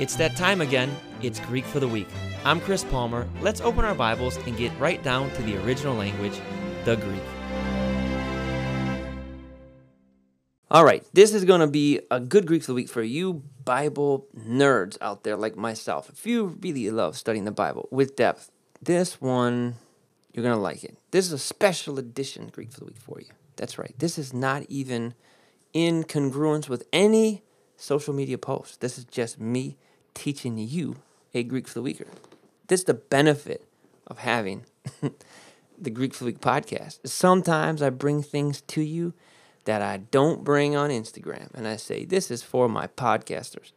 It's that time again. It's Greek for the Week. I'm Chris Palmer. Let's open our Bibles and get right down to the original language, the Greek. All right, this is going to be a good Greek for the week for you Bible nerds out there like myself. If you really love studying the Bible with depth, this one, you're going to like it. This is a special edition Greek for the week for you. That's right. This is not even in congruence with any social media post. This is just me teaching you a Greek for the weeker. This is the benefit of having the Greek for the Week podcast. Sometimes I bring things to you that I don't bring on Instagram, and I say this is for my podcasters.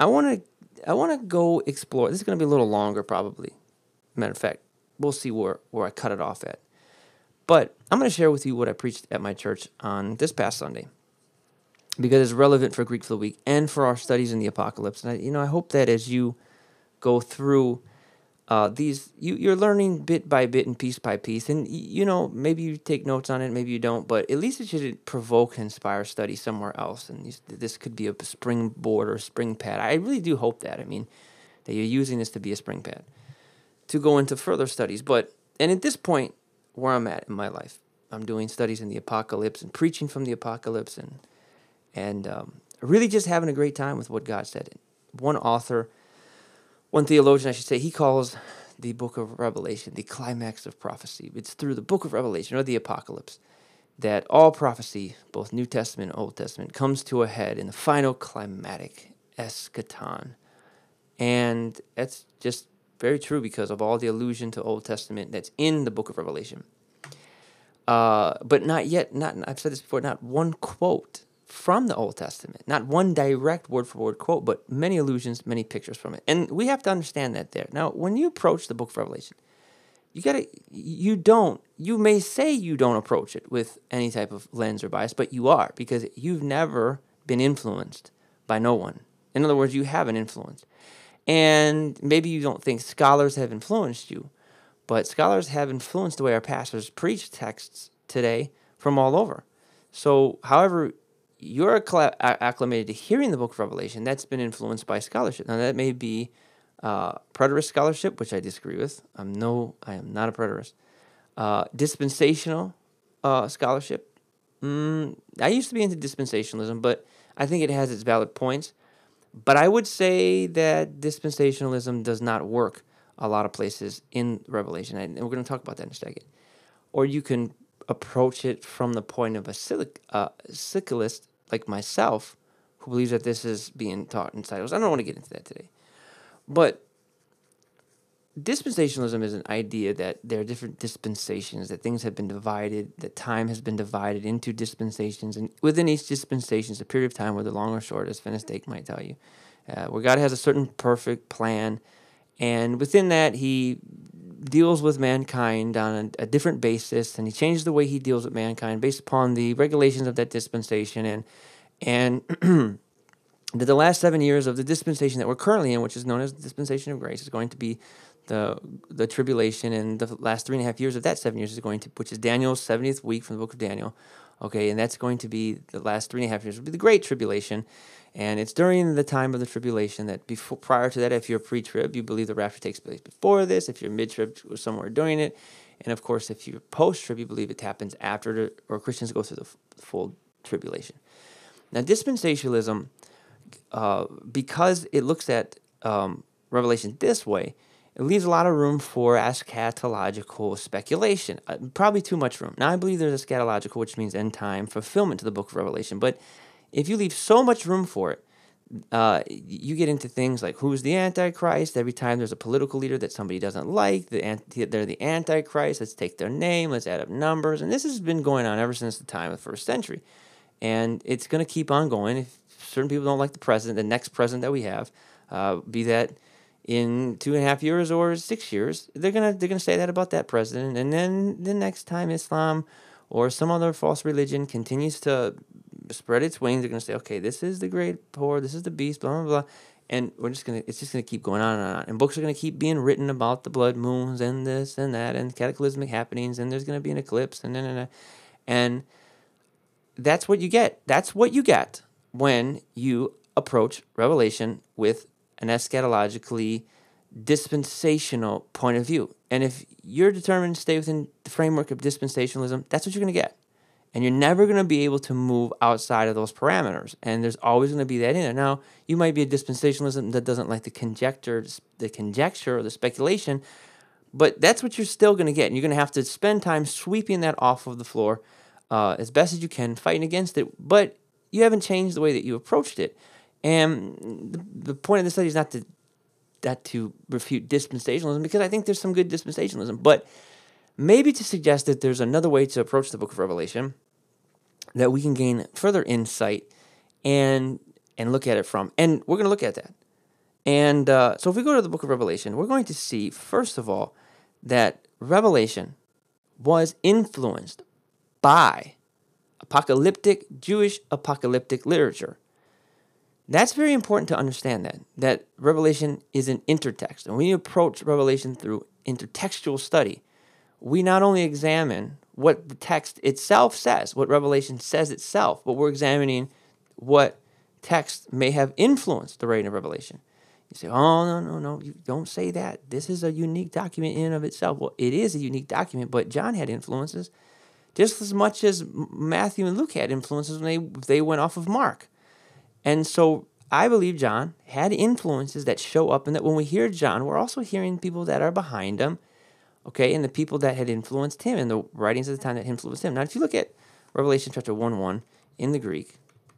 I want to I want to go explore. This is going to be a little longer, probably. Matter of fact, we'll see where where I cut it off at. But I'm going to share with you what I preached at my church on this past Sunday because it's relevant for Greek for the week and for our studies in the apocalypse. And I, you know, I hope that as you go through uh, these, you, you're learning bit by bit and piece by piece. And you know, maybe you take notes on it, maybe you don't, but at least it should provoke and inspire study somewhere else. And these, this could be a springboard or spring pad. I really do hope that. I mean, that you're using this to be a spring pad to go into further studies. But and at this point, where I'm at in my life, I'm doing studies in the apocalypse and preaching from the apocalypse and and um, really just having a great time with what God said. One author, one theologian, I should say, he calls the book of Revelation the climax of prophecy. It's through the book of Revelation or the apocalypse that all prophecy, both New Testament and Old Testament, comes to a head in the final climatic eschaton. And that's just very true because of all the allusion to Old Testament that's in the book of Revelation. Uh, but not yet, not I've said this before, not one quote from the Old Testament. Not one direct word for word quote, but many allusions, many pictures from it. And we have to understand that there. Now, when you approach the book of Revelation, you gotta you don't you may say you don't approach it with any type of lens or bias, but you are because you've never been influenced by no one. In other words, you have an influence. And maybe you don't think scholars have influenced you, but scholars have influenced the way our pastors preach texts today from all over. So, however you're acclimated to hearing the book of Revelation, that's been influenced by scholarship. Now, that may be uh, preterist scholarship, which I disagree with. I'm no, I am not a preterist. Uh, dispensational uh, scholarship. Mm, I used to be into dispensationalism, but I think it has its valid points. But I would say that dispensationalism does not work a lot of places in Revelation, and we're going to talk about that in a second. Or you can approach it from the point of a uh, like myself who believes that this is being taught in titles. I don't want to get into that today. But dispensationalism is an idea that there are different dispensations, that things have been divided, that time has been divided into dispensations, and within each dispensation is a period of time, whether long or short, as Finis Dake might tell you, uh, where God has a certain perfect plan, and within that, He deals with mankind on a, a different basis, and He changes the way He deals with mankind based upon the regulations of that dispensation, and and that the last seven years of the dispensation that we're currently in, which is known as the dispensation of grace, is going to be the the tribulation, and the last three and a half years of that seven years is going to, which is Daniel's seventieth week from the book of Daniel. Okay, and that's going to be the last three and a half years will be the great tribulation, and it's during the time of the tribulation that before prior to that, if you're pre-trib, you believe the rapture takes place before this. If you're mid-trib, or somewhere doing it, and of course, if you're post-trib, you believe it happens after or Christians go through the full tribulation. Now, dispensationalism, uh, because it looks at um, Revelation this way, it leaves a lot of room for eschatological speculation. Uh, probably too much room. Now, I believe there's eschatological, which means end time fulfillment to the book of Revelation. But if you leave so much room for it, uh, you get into things like who's the Antichrist. Every time there's a political leader that somebody doesn't like, the anti- they're the Antichrist. Let's take their name. Let's add up numbers. And this has been going on ever since the time of the first century and it's going to keep on going. If certain people don't like the president, the next president that we have, uh, be that in two and a half years or six years, they're gonna they're gonna say that about that president, and then the next time Islam or some other false religion continues to spread its wings, they're gonna say, okay, this is the great poor, this is the beast, blah blah blah. And we're just gonna, it's just gonna keep going on and on. And books are gonna keep being written about the blood moons and this and that and cataclysmic happenings. And there's gonna be an eclipse and then and, and that's what you get. That's what you get when you approach Revelation with an eschatologically dispensational point of view. And if you're determined to stay within the framework of dispensationalism, that's what you're going to get. And you're never going to be able to move outside of those parameters. And there's always going to be that in there. Now, you might be a dispensationalism that doesn't like the conjecture, the conjecture or the speculation, but that's what you're still going to get. And you're going to have to spend time sweeping that off of the floor uh, as best as you can, fighting against it. But you haven't changed the way that you approached it. And the, the point of the study is not to that to refute dispensationalism because I think there's some good dispensationalism, but maybe to suggest that there's another way to approach the book of Revelation that we can gain further insight and and look at it from. And we're going to look at that. And uh, so if we go to the book of Revelation, we're going to see first of all that Revelation was influenced by apocalyptic Jewish apocalyptic literature. That's very important to understand that that Revelation is an intertext. And when you approach Revelation through intertextual study, we not only examine what the text itself says, what Revelation says itself, but we're examining what text may have influenced the writing of Revelation. You say, oh, no, no, no, you don't say that. This is a unique document in and of itself. Well, it is a unique document, but John had influences just as much as Matthew and Luke had influences when they, they went off of Mark. And so I believe John had influences that show up, and that when we hear John, we're also hearing people that are behind him, okay, and the people that had influenced him and the writings of the time that influenced him. Now, if you look at Revelation chapter 1 1 in the Greek,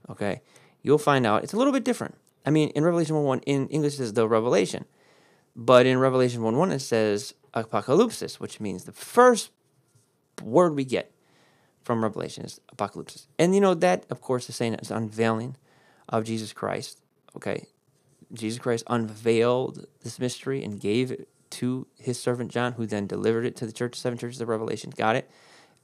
okay, you'll find out it's a little bit different. I mean, in Revelation 1 1, in English, it says the revelation, but in Revelation 1 1, it says apocalypsis, which means the first word we get from Revelation is apocalypse. And you know, that, of course, is saying it's unveiling of Jesus Christ. Okay. Jesus Christ unveiled this mystery and gave to his servant John, who then delivered it to the church, seven churches of Revelation, got it,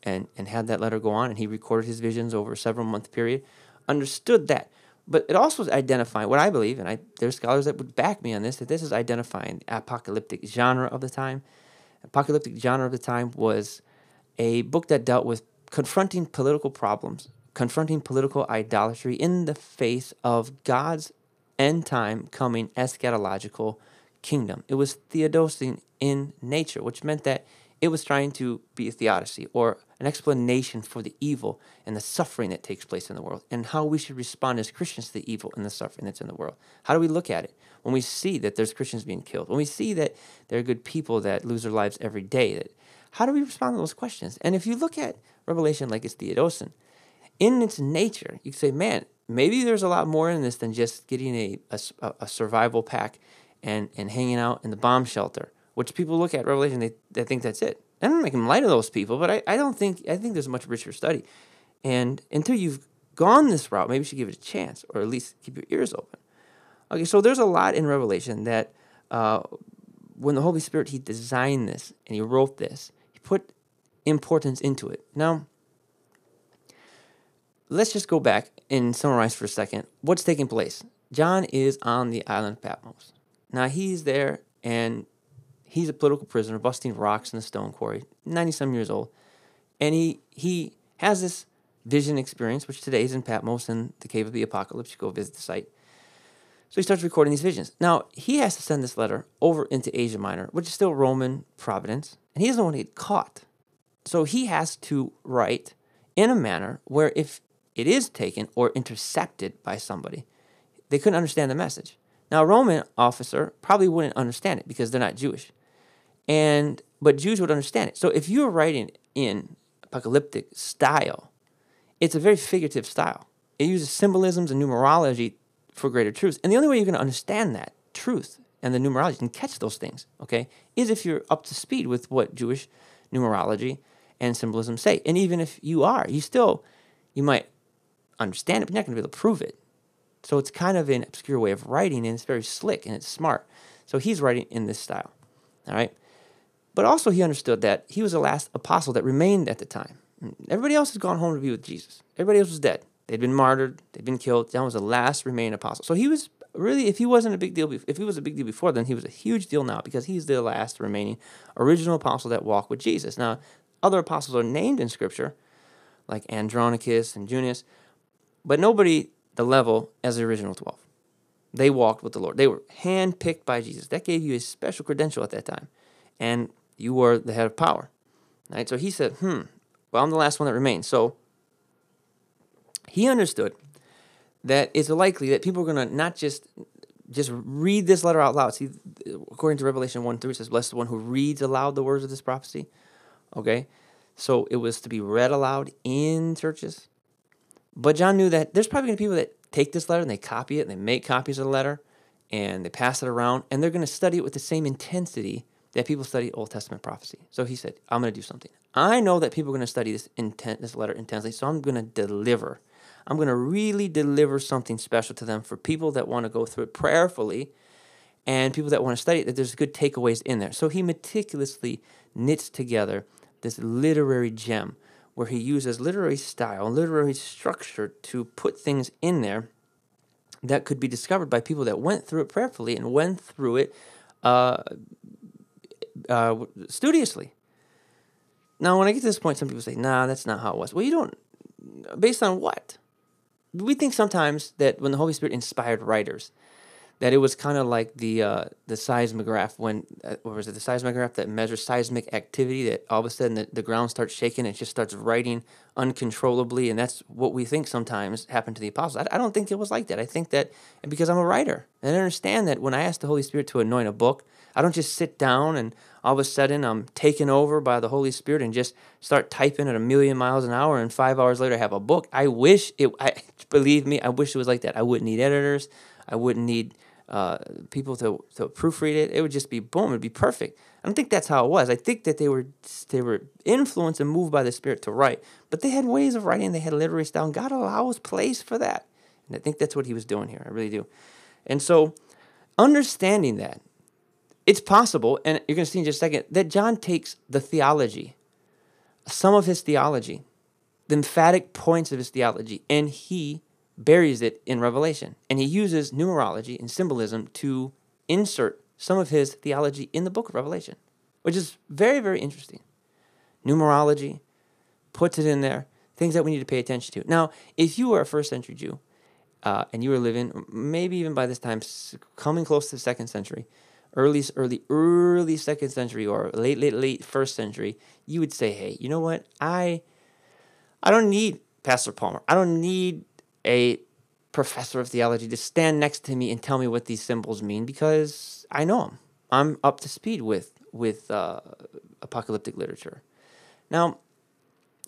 and, and had that letter go on, and he recorded his visions over a several month period, understood that. But it also is identifying what I believe, and I there's scholars that would back me on this, that this is identifying the apocalyptic genre of the time. Apocalyptic genre of the time was a book that dealt with confronting political problems, confronting political idolatry in the face of God's end time coming eschatological kingdom. It was theodosian in nature, which meant that it was trying to be a theodicy or an explanation for the evil and the suffering that takes place in the world and how we should respond as Christians to the evil and the suffering that's in the world. How do we look at it when we see that there's Christians being killed, when we see that there are good people that lose their lives every day? That, how do we respond to those questions? And if you look at Revelation like it's Theodosin. In its nature, you say, man, maybe there's a lot more in this than just getting a, a, a survival pack and, and hanging out in the bomb shelter, which people look at Revelation, they, they think that's it. I don't make them light of those people, but I, I don't think, I think there's a much richer study. And until you've gone this route, maybe you should give it a chance or at least keep your ears open. Okay, so there's a lot in Revelation that uh, when the Holy Spirit, He designed this and He wrote this, He put importance into it. Now, let's just go back and summarize for a second what's taking place. John is on the island of Patmos. Now, he's there and he's a political prisoner busting rocks in the stone quarry, 90 some years old. And he, he has this vision experience, which today is in Patmos in the Cave of the Apocalypse. You go visit the site. So he starts recording these visions. Now, he has to send this letter over into Asia Minor, which is still Roman providence, and he doesn't want to get caught. So he has to write in a manner where if it is taken or intercepted by somebody, they couldn't understand the message. Now, a Roman officer probably wouldn't understand it because they're not Jewish. And but Jews would understand it. So if you're writing in apocalyptic style, it's a very figurative style. It uses symbolisms and numerology for greater truth. And the only way you're going to understand that truth and the numerology and catch those things, okay, is if you're up to speed with what Jewish numerology and symbolism say. And even if you are, you still, you might understand it, but you're not going to be able to prove it. So it's kind of an obscure way of writing, and it's very slick and it's smart. So he's writing in this style, all right? But also, he understood that he was the last apostle that remained at the time. Everybody else has gone home to be with Jesus. Everybody else was dead. They'd been martyred. They'd been killed. John was the last remaining apostle. So he was really, if he wasn't a big deal, if he was a big deal before, then he was a huge deal now because he's the last remaining original apostle that walked with Jesus. Now, other apostles are named in Scripture, like Andronicus and Junius, but nobody the level as the original 12. They walked with the Lord. They were handpicked by Jesus. That gave you a special credential at that time. And you were the head of power. Right? So he said, hmm, well, I'm the last one that remains. So he understood that it's likely that people are going to not just just read this letter out loud. See, according to Revelation 1 3, it says, Blessed the one who reads aloud the words of this prophecy. Okay? So it was to be read aloud in churches. But John knew that there's probably going to be people that take this letter and they copy it and they make copies of the letter and they pass it around and they're going to study it with the same intensity that people study Old Testament prophecy. So he said, I'm going to do something. I know that people are going to study this intent, this letter intensely, so I'm going to deliver. I'm going to really deliver something special to them for people that want to go through it prayerfully and people that want to study it, that there's good takeaways in there. So he meticulously knits together this literary gem where he uses literary style, literary structure to put things in there that could be discovered by people that went through it prayerfully and went through it uh, uh, studiously. Now, when I get to this point, some people say, nah, that's not how it was. Well, you don't, based on what? We think sometimes that when the Holy Spirit inspired writers, that it was kind of like the uh, the seismograph when uh, what was it the seismograph that measures seismic activity that all of a sudden the, the ground starts shaking and it just starts writing uncontrollably and that's what we think sometimes happened to the apostles. I, I don't think it was like that. I think that because i'm a writer and i understand that when i ask the holy spirit to anoint a book i don't just sit down and all of a sudden i'm taken over by the holy spirit and just start typing at a million miles an hour and five hours later I have a book. I wish it i believe me i wish it was like that. I wouldn't need editors. I wouldn't need uh, people to, to proofread it. It would just be boom, it'd be perfect. I don't think that's how it was. I think that they were they were influenced and moved by the Spirit to write, but they had ways of writing. They had literary style. And God allows place for that, and I think that's what He was doing here. I really do. And so, understanding that, it's possible, and you're going to see in just a second that John takes the theology, some of his theology, the emphatic points of his theology, and he buries it in Revelation. And he uses numerology and symbolism to insert some of his theology in the book of Revelation, which is very, very interesting. Numerology puts it in there, things that we need to pay attention to. Now, if you were a first century Jew uh, and you were living, maybe even by this time, coming close to the second century, early, early, early second century or late, late, late first century, you would say, hey, you know what? I, I don't need Pastor Palmer. I don't need a professor of theology to stand next to me and tell me what these symbols mean because I know them. I'm up to speed with with uh, apocalyptic literature. Now,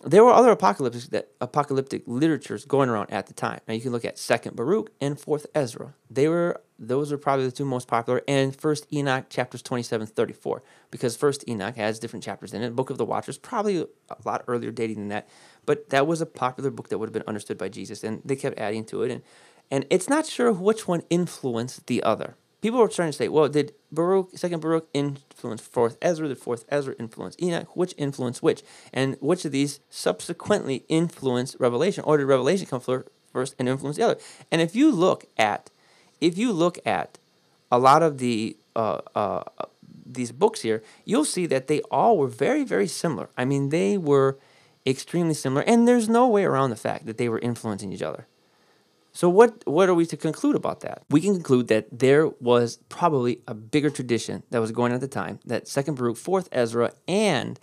there were other apocalyptic that apocalyptic literatures going around at the time. Now you can look at Second Baruch and Fourth Ezra. They were those are probably the two most popular, and First Enoch chapters 27, 34, because First Enoch has different chapters in it. Book of the Watchers probably a lot earlier dating than that, but that was a popular book that would have been understood by Jesus, and they kept adding to it, and and it's not sure which one influenced the other people were trying to say, well, did Baruch, second Baruch influence fourth Ezra? Did fourth Ezra influence Enoch? Which influenced which? And which of these subsequently influenced Revelation? Or did Revelation come first and influence the other? And if you look at, if you look at a lot of the uh, uh, these books here, you'll see that they all were very, very similar. I mean, they were extremely similar, and there's no way around the fact that they were influencing each other. So what what are we to conclude about that? We can conclude that there was probably a bigger tradition that was going on at the time that Second Baruch, Fourth Ezra, and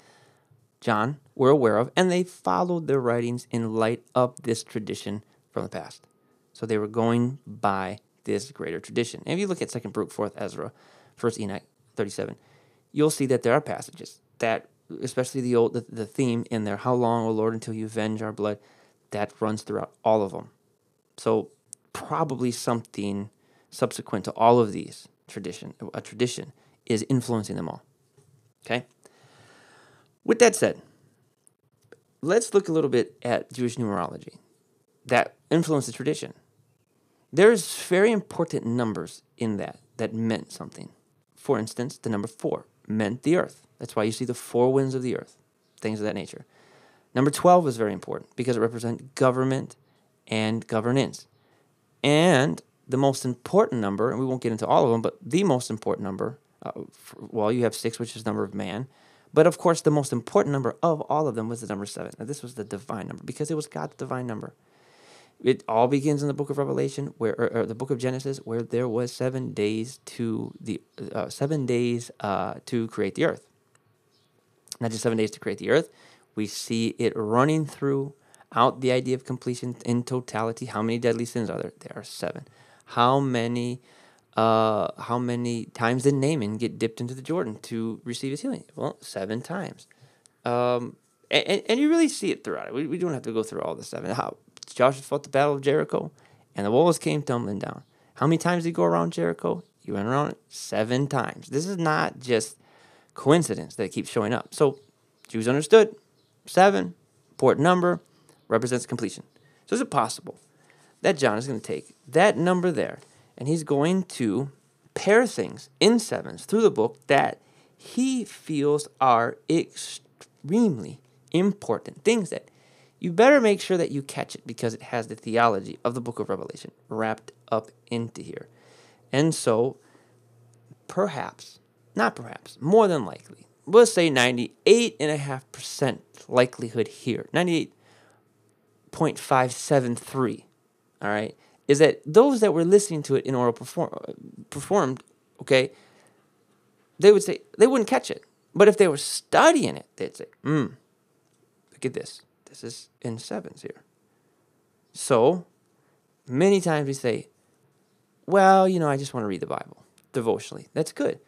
John were aware of, and they followed their writings in light of this tradition from the past. So they were going by this greater tradition. And if you look at Second Baruch, Fourth Ezra, First Enoch, thirty-seven, you'll see that there are passages that, especially the old the, the theme in there, "How long, O Lord, until you avenge our blood," that runs throughout all of them. So probably something subsequent to all of these tradition, a tradition is influencing them all. Okay? With that said, let's look a little bit at Jewish numerology that influenced the tradition. There's very important numbers in that that meant something. For instance, the number four meant the earth. That's why you see the four winds of the earth, things of that nature. Number 12 is very important because it represents government and governance. And the most important number, and we won't get into all of them, but the most important number, uh, for, well, you have six, which is the number of man. But of course, the most important number of all of them was the number seven. Now, this was the divine number because it was God's divine number. It all begins in the book of Revelation, where or, or the book of Genesis, where there was seven days to the uh, seven days uh, to create the earth. Not just seven days to create the earth. We see it running through out the idea of completion in totality. How many deadly sins are there? There are seven. How many? Uh, how many times did Naaman get dipped into the Jordan to receive his healing? Well, seven times. Um, and, and you really see it throughout it. We, we don't have to go through all the seven. How Joshua fought the battle of Jericho, and the walls came tumbling down. How many times did he go around Jericho? He went around it seven times. This is not just coincidence that keeps showing up. So Jews understood seven, important number, represents completion. So is it possible that John is going to take that number there and he's going to pair things in sevens through the book that he feels are extremely important things that you better make sure that you catch it because it has the theology of the book of Revelation wrapped up into here. And so, perhaps, not perhaps, more than likely, we'll say 98.5% likelihood here, 98.573, all right, is that those that were listening to it in oral perform, performed, okay, they would say, they wouldn't catch it. But if they were studying it, they'd say, hmm, look at this. This is in sevens here. So many times we say, well, you know, I just want to read the Bible devotionally. That's good.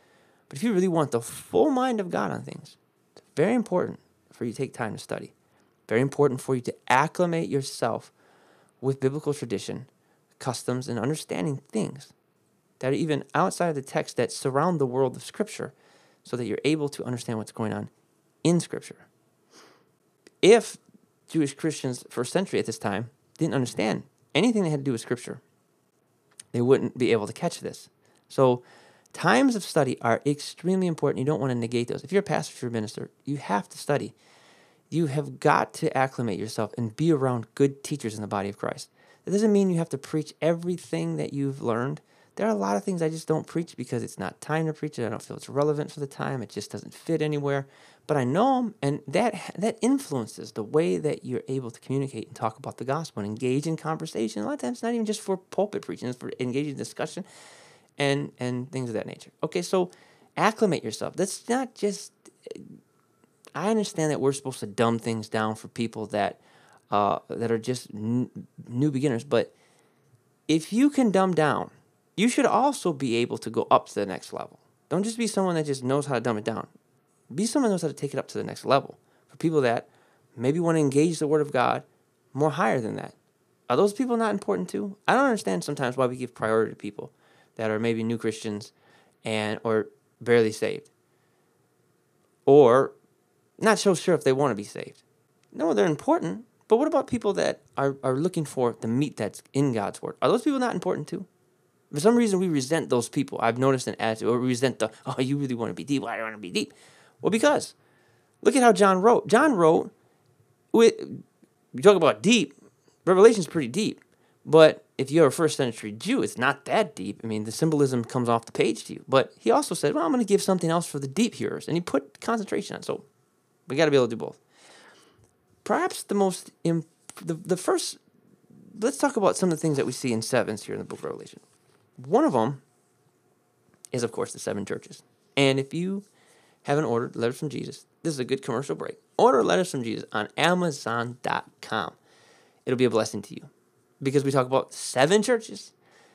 But if you really want the full mind of God on things, it's very important for you to take time to study. Very important for you to acclimate yourself with biblical tradition, customs, and understanding things that are even outside of the text that surround the world of Scripture so that you're able to understand what's going on in Scripture. If Jewish Christians, first century at this time, didn't understand anything that had to do with Scripture. They wouldn't be able to catch this. So, times of study are extremely important. You don't want to negate those. If you're a pastor, if you're a minister, you have to study. You have got to acclimate yourself and be around good teachers in the body of Christ. That doesn't mean you have to preach everything that you've learned. There are a lot of things I just don't preach because it's not time to preach it. I don't feel it's relevant for the time. It just doesn't fit anywhere but I know them, and that that influences the way that you're able to communicate and talk about the gospel and engage in conversation. A lot of times, it's not even just for pulpit preaching; it's for engaging discussion and and things of that nature. Okay, so acclimate yourself. That's not just. I understand that we're supposed to dumb things down for people that uh, that are just n- new beginners, but if you can dumb down, you should also be able to go up to the next level. Don't just be someone that just knows how to dumb it down be someone who knows how to take it up to the next level. For people that maybe want to engage the Word of God more higher than that. Are those people not important too? I don't understand sometimes why we give priority to people that are maybe new Christians and or barely saved. Or not so sure if they want to be saved. No, they're important. But what about people that are, are looking for the meat that's in God's word? Are those people not important too? For some reason, we resent those people. I've noticed an attitude, or we resent the, oh, you really want to be deep. Why do I want to be deep? Well, because look at how John wrote. John wrote with you talk about deep. Revelation's pretty deep, but if you're a first century Jew, it's not that deep. I mean, the symbolism comes off the page to you. But he also said, "Well, I'm going to give something else for the deep hearers," and he put concentration on. So we got to be able to do both. Perhaps the most imp- the the first. Let's talk about some of the things that we see in sevens here in the book of Revelation. One of them is, of course, the seven churches. And if you haven't ordered letters from Jesus, this is a good commercial break. Order letters from Jesus on Amazon.com. It'll be a blessing to you because we talk about seven churches.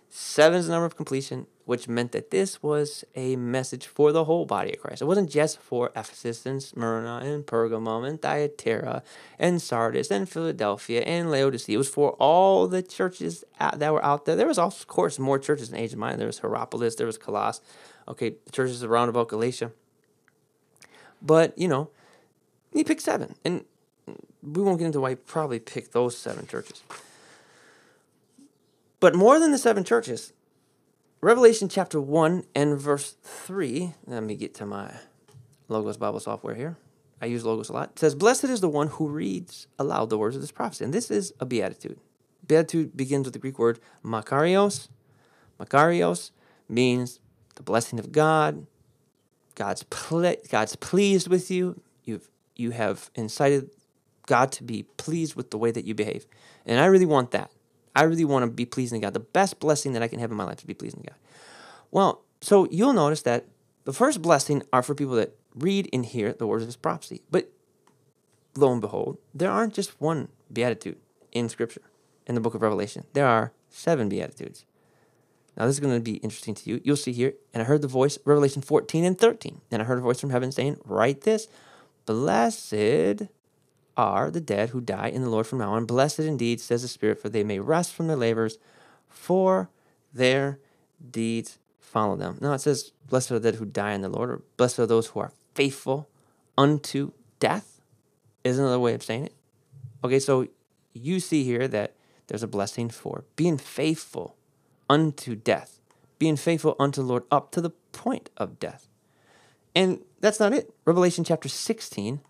Seven is the number of completion, which meant that this was a message for the whole body of Christ. It wasn't just for Ephesus and Smyrna and Pergamum and Thyatira and Sardis and Philadelphia and Laodicea. It was for all the churches that were out there. There was, of course, more churches in Asia Minor. There was Hierapolis, there was Colossus. Okay, the churches around about Galatia. But, you know, he picked seven. And we won't get into why he probably picked those seven churches. But more than the seven churches, Revelation chapter 1 and verse 3, let me get to my Logos Bible software here. I use Logos a lot. It says, Blessed is the one who reads aloud the words of this prophecy. And this is a beatitude. Beatitude begins with the Greek word makarios. Makarios means the blessing of God, God's ple- God's pleased with you. You've you have incited God to be pleased with the way that you behave, and I really want that. I really want to be pleasing to God. The best blessing that I can have in my life is to be pleasing to God. Well, so you'll notice that the first blessing are for people that read and hear the words of his prophecy. But lo and behold, there aren't just one beatitude in Scripture, in the book of Revelation. There are seven beatitudes. Now, this is going to be interesting to you. You'll see here, and I heard the voice, Revelation 14 and 13. And I heard a voice from heaven saying, Write this Blessed are the dead who die in the Lord from now on. Blessed indeed, says the Spirit, for they may rest from their labors, for their deeds follow them. Now it says, Blessed are the dead who die in the Lord, or blessed are those who are faithful unto death, is another way of saying it. Okay, so you see here that there's a blessing for being faithful unto death, being faithful unto the Lord up to the point of death. And that's not it. Revelation chapter 16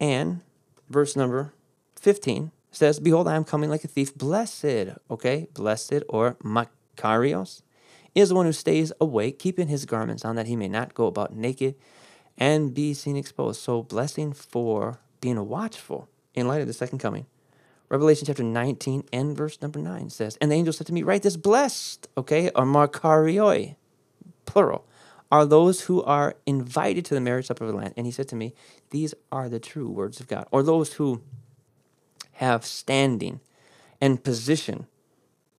and verse number 15 says, Behold, I am coming like a thief. Blessed, okay, blessed or Makarios is the one who stays awake, keeping his garments on that he may not go about naked and be seen exposed. So, blessing for being watchful in light of the second coming. Revelation chapter 19 and verse number 9 says, And the angel said to me, Write this blessed, okay, or Makarioi, plural, are those who are invited to the marriage supper of the Lamb. And he said to me, These are the true words of God, or those who have standing and position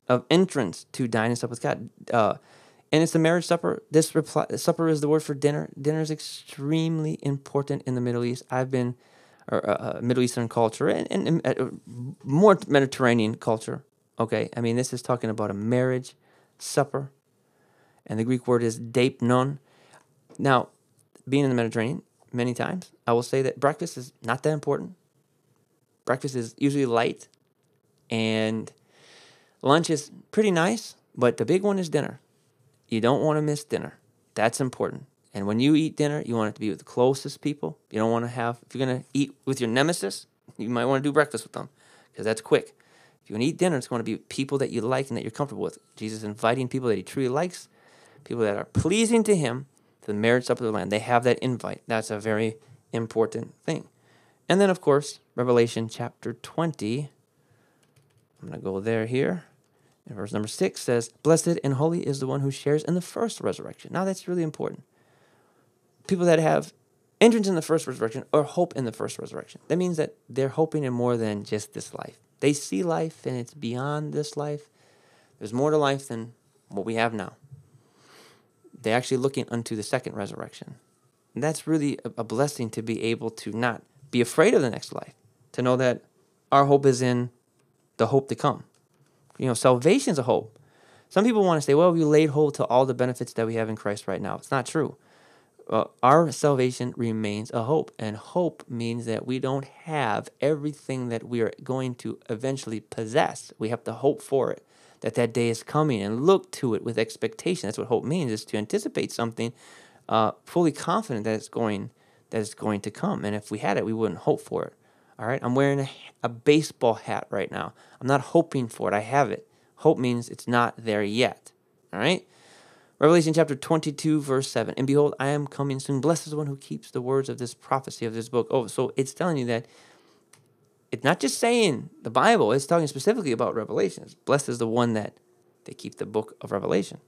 of entrance to dine and sup with God. Uh, and it's the marriage supper. This reply, supper is the word for dinner. Dinner is extremely important in the Middle East. I've been, or uh, uh Middle Eastern culture and, and, and uh, more Mediterranean culture. Okay, I mean this is talking about a marriage supper, and the Greek word is non. Now, being in the Mediterranean many times, I will say that breakfast is not that important. Breakfast is usually light, and lunch is pretty nice, but the big one is dinner. You don't want to miss dinner. That's important. And when you eat dinner, you want it to be with the closest people. You don't want to have, if you're going to eat with your nemesis, you might want to do breakfast with them because that's quick. If you want to eat dinner, it's going to be people that you like and that you're comfortable with. Jesus inviting people that he truly likes, people that are pleasing to him, to the marriage supper of the Lamb. They have that invite. That's a very important thing. And then, of course, Revelation chapter 20. I'm going to go there here. And verse number 6 says, Blessed and holy is the one who shares in the first resurrection. Now, that's really important. People that have entrance in the first resurrection or hope in the first resurrection. That means that they're hoping in more than just this life. They see life and it's beyond this life. There's more to life than what we have now. They're actually looking unto the second resurrection. And that's really a, blessing to be able to not be afraid of the next life, to know that our hope is in the hope to come. You know, salvation is a hope. Some people want to say, well, we laid hold to all the benefits that we have in Christ right now. It's not true. Uh, our salvation remains a hope, and hope means that we don't have everything that we are going to eventually possess. We have to hope for it that that day is coming and look to it with expectation. That's what hope means: is to anticipate something, uh, fully confident that it's going that it's going to come. And if we had it, we wouldn't hope for it. All right, I'm wearing a, a baseball hat right now. I'm not hoping for it. I have it. Hope means it's not there yet. All right. Revelation chapter 22, verse 7. And behold, I am coming soon. Blessed is the one who keeps the words of this prophecy of this book. Oh, so it's telling you that it's not just saying the Bible, it's talking specifically about Revelations. Blessed is the one that they keep the book of Revelation.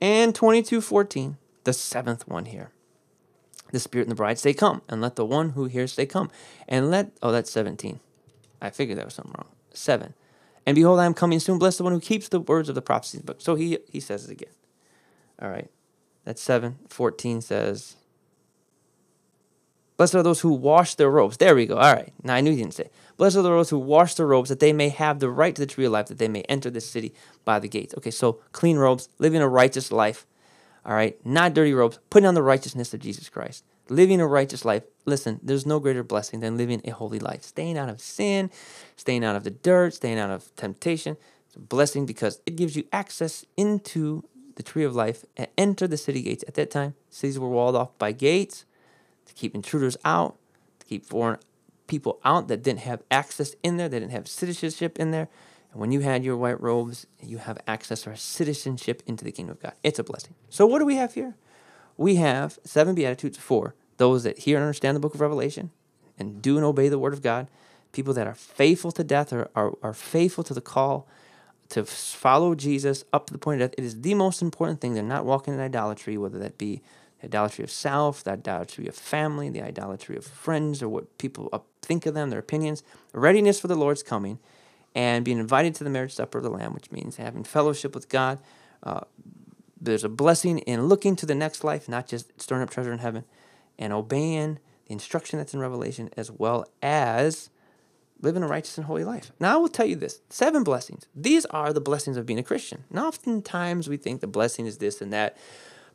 And 22:14, the seventh one here. The Spirit and the bride say, Come, and let the one who hears say, Come. And let, oh, that's 17. I figured that was something wrong. 7. And behold, I am coming soon. Bless the one who keeps the words of the prophecy book. So he, he says it again. All right. That's 7. 14 says, Blessed are those who wash their robes. There we go. All right. Now I knew you didn't say. Blessed are those who wash their robes, that they may have the right to the tree of life, that they may enter the city by the gates. Okay, so clean robes, living a righteous life. All right, not dirty robes, putting on the righteousness of Jesus Christ. Living a righteous life. Listen, there's no greater blessing than living a holy life. Staying out of sin, staying out of the dirt, staying out of temptation. It's a blessing because it gives you access into the tree of life and enter the city gates. At that time, cities were walled off by gates to keep intruders out, to keep foreign people out that didn't have access in there, they didn't have citizenship in there. And when you had your white robes, you have access or citizenship into the kingdom of God. It's a blessing. So what do we have here? We have seven beatitudes for those that hear and understand the book of Revelation and do and obey the word of God, people that are faithful to death or are, are faithful to the call to follow Jesus up to the point of death. It is the most important thing. They're not walking in idolatry, whether that be idolatry of self, the idolatry of family, the idolatry of friends, or what people think of them, their opinions. Readiness for the Lord's coming, and being invited to the marriage supper of the Lamb, which means having fellowship with God. Uh, there's a blessing in looking to the next life, not just storing up treasure in heaven, and obeying the instruction that's in Revelation, as well as living a righteous and holy life. Now, I will tell you this seven blessings. These are the blessings of being a Christian. Now, oftentimes we think the blessing is this and that,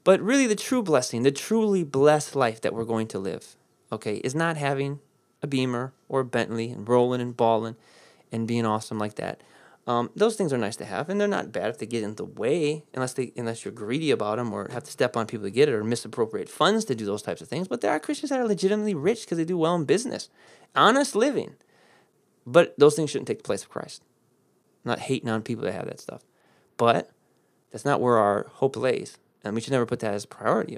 but really the true blessing, the truly blessed life that we're going to live, okay, is not having a Beamer or a Bentley and rolling and balling and being awesome like that. Um, those things are nice to have, and they're not bad if they get in the way, unless they unless you're greedy about them or have to step on people to get it or misappropriate funds to do those types of things. But there are Christians that are legitimately rich because they do well in business, honest living. But those things shouldn't take the place of Christ. I'm not hating on people that have that stuff, but that's not where our hope lays, and we should never put that as a priority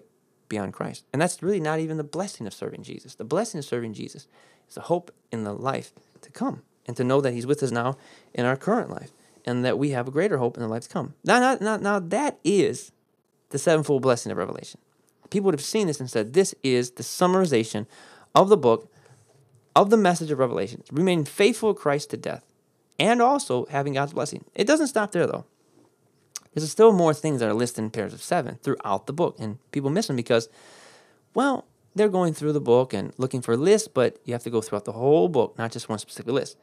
beyond Christ. And that's really not even the blessing of serving Jesus. The blessing of serving Jesus is the hope in the life to come and to know that He's with us now in our current life and that we have a greater hope in the life to come. Now, now, now, now that is the sevenfold blessing of Revelation. People would have seen this and said, This is the summarization of the book, of the message of Revelation. Remain faithful to Christ to death and also having God's blessing. It doesn't stop there, though. There's still more things that are listed in pairs of seven throughout the book, and people miss them because, well, they're going through the book and looking for lists, but you have to go throughout the whole book, not just one specific list.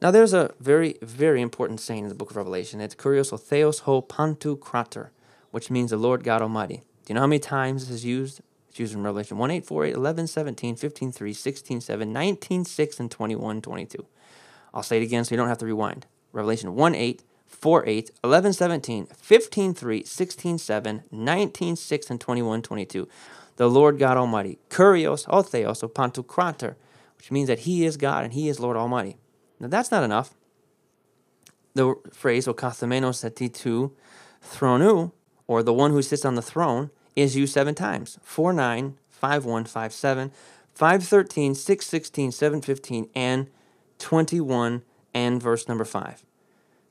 Now, there's a very, very important saying in the book of Revelation. It's Kurios o Theos ho pantokrator, which means the Lord God Almighty. Do you know how many times this is used? Used in Revelation 1, 8, 4, 8, 11, 17, 15, 3, 16, 7, 19, 6, and 21, 22. I'll say it again so you don't have to rewind. Revelation 1, 8, 4, 8, 11, 17, 15, 3, 16, 7, 19, 6, and 21, 22. The Lord God Almighty. Kurios o Theos o krater, which means that He is God and He is Lord Almighty. Now that's not enough. The phrase "okathamenos etitu thronu, or the one who sits on the throne, is used seven times. 4, 9, 5, 1, 5, 7, 5, 13, 6, 16, 7, 15, and 21, and verse number 5.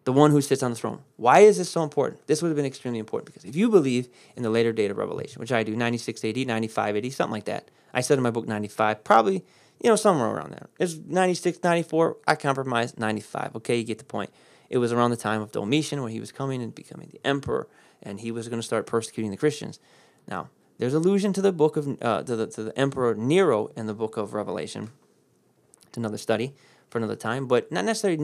The one who sits on the throne. Why is this so important? This would have been extremely important because if you believe in the later date of Revelation, which I do, 96 AD, 95 AD, something like that. I said in my book 95, probably you know, somewhere around there. It's 96, 94. I compromise 95. Okay, you get the point. It was around the time of Domitian when he was coming and becoming the emperor, and he was going to start persecuting the Christians. Now, there's allusion to the book of uh, to, the, to the emperor Nero in the book of Revelation. It's another study for another time, but not necessarily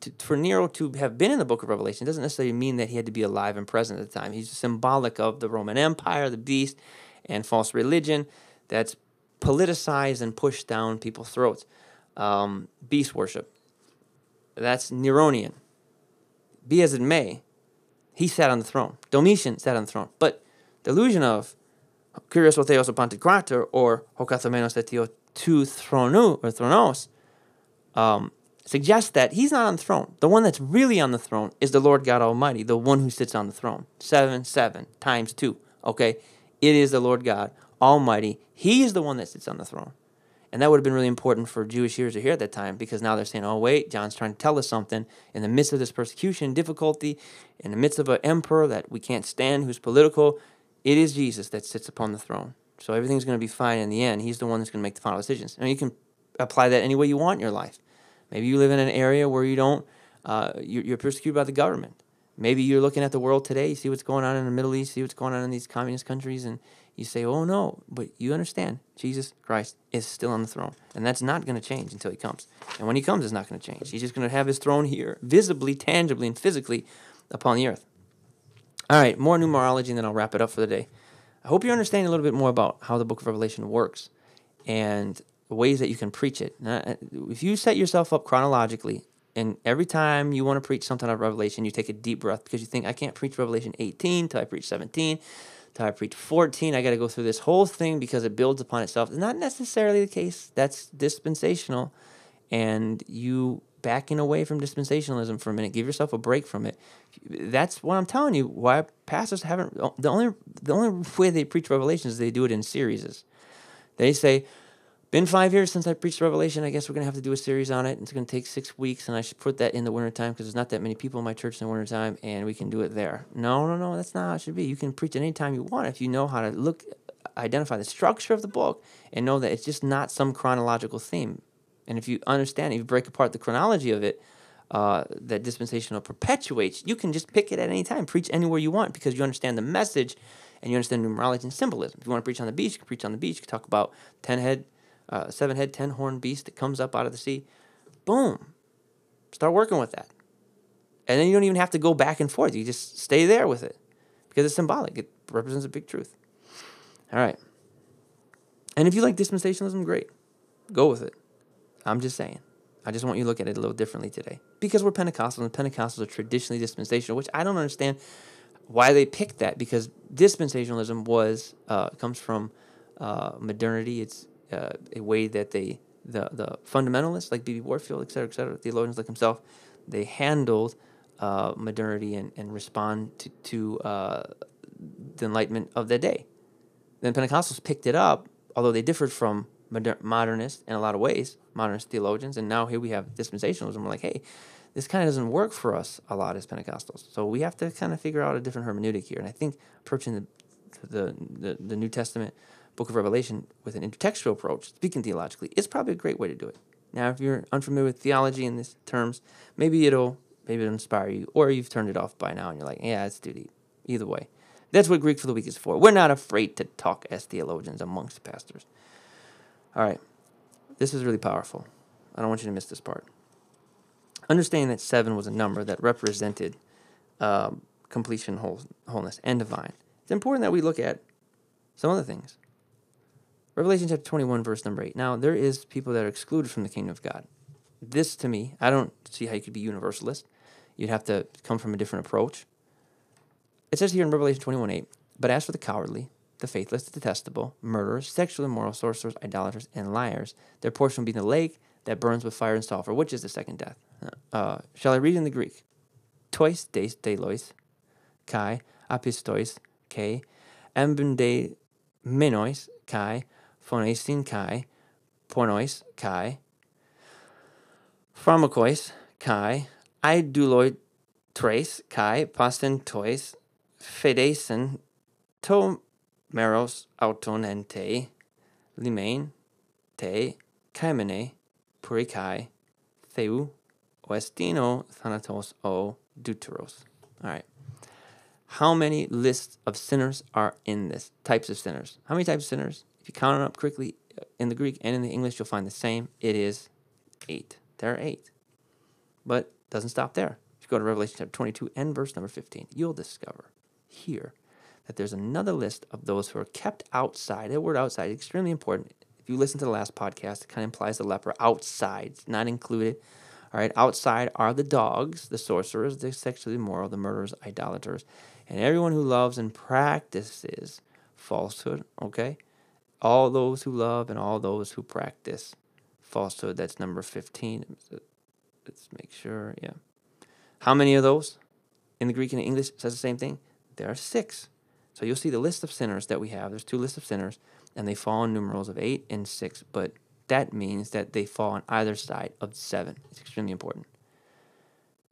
to, for Nero to have been in the book of Revelation doesn't necessarily mean that he had to be alive and present at the time. He's symbolic of the Roman Empire, the beast, and false religion that's politicized and pushed down people's throats. Um, beast worship. That's Neronian. Be as it may, he sat on the throne. Domitian sat on the throne. But the illusion of Kyrios Otheos Pantocrator or Hokathomenos Etio to thronu or thronos um, suggests that he's not on the throne. The one that's really on the throne is the Lord God Almighty, the one who sits on the throne. Seven, seven times two. Okay? It is the Lord God Almighty. He is the one that sits on the throne. And that would have been really important for Jewish ears to hear at that time because now they're saying, oh, wait, John's trying to tell us something in the midst of this persecution, difficulty, in the midst of an emperor that we can't stand who's political. It is Jesus that sits upon the throne. So everything's going to be fine in the end. He's the one that's going to make the final decisions. And you can apply that any way you want in your life. Maybe you live in an area where you don't, uh, you're persecuted by the government. Maybe you're looking at the world today, you see what's going on in the Middle East, see what's going on in these communist countries, and you say, oh no, but you understand Jesus Christ is still on the throne. And that's not going to change until he comes. And when he comes, it's not going to change. He's just going to have his throne here, visibly, tangibly, and physically upon the earth. All right, more numerology, and then I'll wrap it up for the day. I hope you're understanding a little bit more about how the book of Revelation works and ways that you can preach it. Now, uh, if you set yourself up chronologically, and every time you want to preach something out of Revelation, you take a deep breath because you think, I can't preach Revelation 18 till I preach 17 till I preach 14. I got to go through this whole thing because it builds upon itself. It's not necessarily the case. That's dispensational. And you backing away from dispensationalism for a minute, give yourself a break from it. That's what I'm telling you. Why pastors haven't the only the only way they preach Revelation is they do it in series. They say been five years since I preached Revelation. I guess we're to have to do a series on it. It's to take six weeks, and I should put that in the wintertime because there's not that many people in my church in the wintertime, and we can do it there. No, no, no, that's not how it should be. You can preach at any time you want if you know how to look, identify the structure of the book, and know that it's just not some chronological theme. And if you understand, if you break apart the chronology of it, uh, that dispensational perpetuates, you can just pick it at any time, preach anywhere you want because you understand the message and you understand numerology and symbolism. If you want to preach on the beach, you can preach on the beach. You can talk about 10 head uh, seven head, ten horn beast that comes up out of the sea. Boom. Start working with that. And then you don't even have to go back and forth. You just stay there with it because it's symbolic. It represents a big truth. All right. And if you like dispensationalism, great. Go with it. I'm just saying. I just want you to look at it a little differently today. Because we're Pentecostals, and Pentecostals are traditionally dispensational, which I don't understand why they picked that because dispensationalism was uh, comes from uh, modernity. It's uh, a way that they the the fundamentalists like B.B. Warfield, et cetera, et cetera, theologians like himself, they handled uh, modernity and, and respond to, to uh, the enlightenment of the day. Then Pentecostals picked it up, although they differed from moder- modernists in a lot of ways, modernist theologians, and now here we have dispensationalism. We're like, hey, this kind of doesn't work for us a lot as Pentecostals. So we have to kind of figure out a different hermeneutic here. And I think approaching the the, the, the New Testament book of Revelation with an intertextual approach, speaking theologically, is probably a great way to do it. Now, if you're unfamiliar with theology in these terms, maybe it'll maybe it'll inspire you, or you've turned it off by now and you're like, yeah, it's deep. Either way, that's what Greek for the week is for. We're not afraid to talk as theologians amongst pastors. All right, this is really powerful. I don't want you to miss this part. Understanding that seven was a number that represented um, completion, whole, wholeness, and divine. It's important that we look at some other things. Revelation chapter 21, verse number 8. Now, there is people that are excluded from the kingdom of God. This, to me, I don't see how you could be universalist. You'd have to come from a different approach. It says here in Revelation 21, 8, But as for the cowardly, the faithless, the detestable, murderers, sexually immoral, sorcerers, idolaters, and liars, their portion will be in the lake that burns with fire and sulfur, which is the second death. Uh, shall I read in the Greek? Tois deis delois, kai, apistois, ke, embende menois, kai, phonesin kai, pornois kai, pharmakois kai, iduloi tres kai, pasten tois, fedesen to meros auton ente, limain te, kaimene, purikai, theu, oestino thanatos o deuteros. All right. How many lists of sinners are in this? Types of sinners. How many types of sinners? If you count them up quickly uh, in the Greek and in the English, you'll find the same. It is eight. There are eight. But doesn't stop there. If you go to Revelation chapter 22 and verse number 15, you'll discover here that there's another list of those who are kept outside. The word outside is extremely important. If you listen to the last podcast, it kind of implies the leper outside, not included. All right, outside are the dogs, the sorcerers, the sexually immoral, the murderers, idolaters, and everyone who loves and practices falsehood. Okay, all those who love and all those who practice falsehood. That's number 15. Let's make sure. Yeah. How many of those? In the Greek and the English says the same thing. There are six. So you'll see the list of sinners that we have. There's two lists of sinners, and they fall in numerals of eight and six. But that means that they fall on either side of seven. It's extremely important.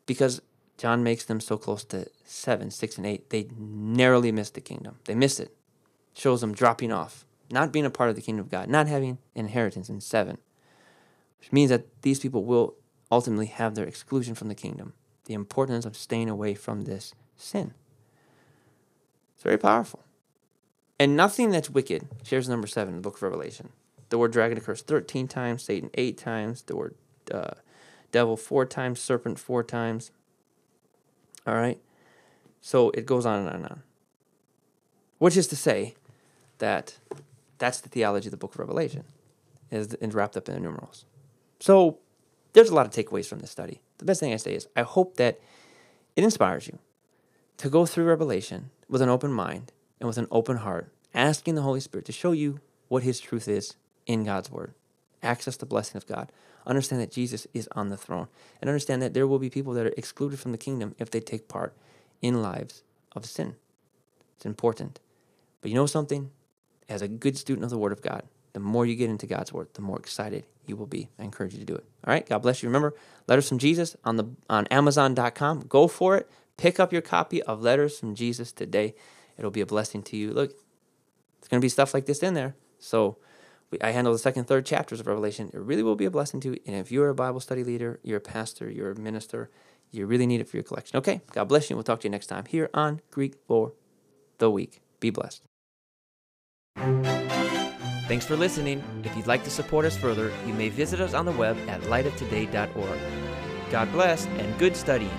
Because John makes them so close to seven, six, and eight, they narrowly miss the kingdom. They miss it. Shows them dropping off not being a part of the kingdom of God, not having inheritance in seven, which means that these people will ultimately have their exclusion from the kingdom. The importance of staying away from this sin. It's very powerful. And nothing that's wicked shares number seven the book of Revelation. The word dragon occurs 13 times, Satan eight times, the word uh, devil four times, serpent four times. All right? So it goes on and on and on. Which is to say that that's the theology of the book of Revelation, is wrapped up in the numerals. So there's a lot of takeaways from this study. The best thing I say is I hope that it inspires you to go through Revelation with an open mind and with an open heart, asking the Holy Spirit to show you what His truth is in God's Word. Access the blessing of God. Understand that Jesus is on the throne. And understand that there will be people that are excluded from the kingdom if they take part in lives of sin. It's important. But you know something? as a good student of the Word of God, the more you get into God's word, the more excited you will be. I encourage you to do it. All right. God bless you. Remember, Letters from Jesus on the on Amazon.com. Go for it. Pick up your copy of Letters from Jesus today. It'll be a blessing to you. Look, it's going to be stuff like this in there. So we, I handle the second, third chapters of Revelation. It really will be a blessing to you. And if you're a Bible study leader, you're a pastor, you're a minister, you really need it for your collection. Okay. God bless you. We'll talk to you next time here on Greek for the Week. Be blessed. Thanks for listening. If you'd like to support us further, you may visit us on the web at lightoftoday.org. God bless and good studying.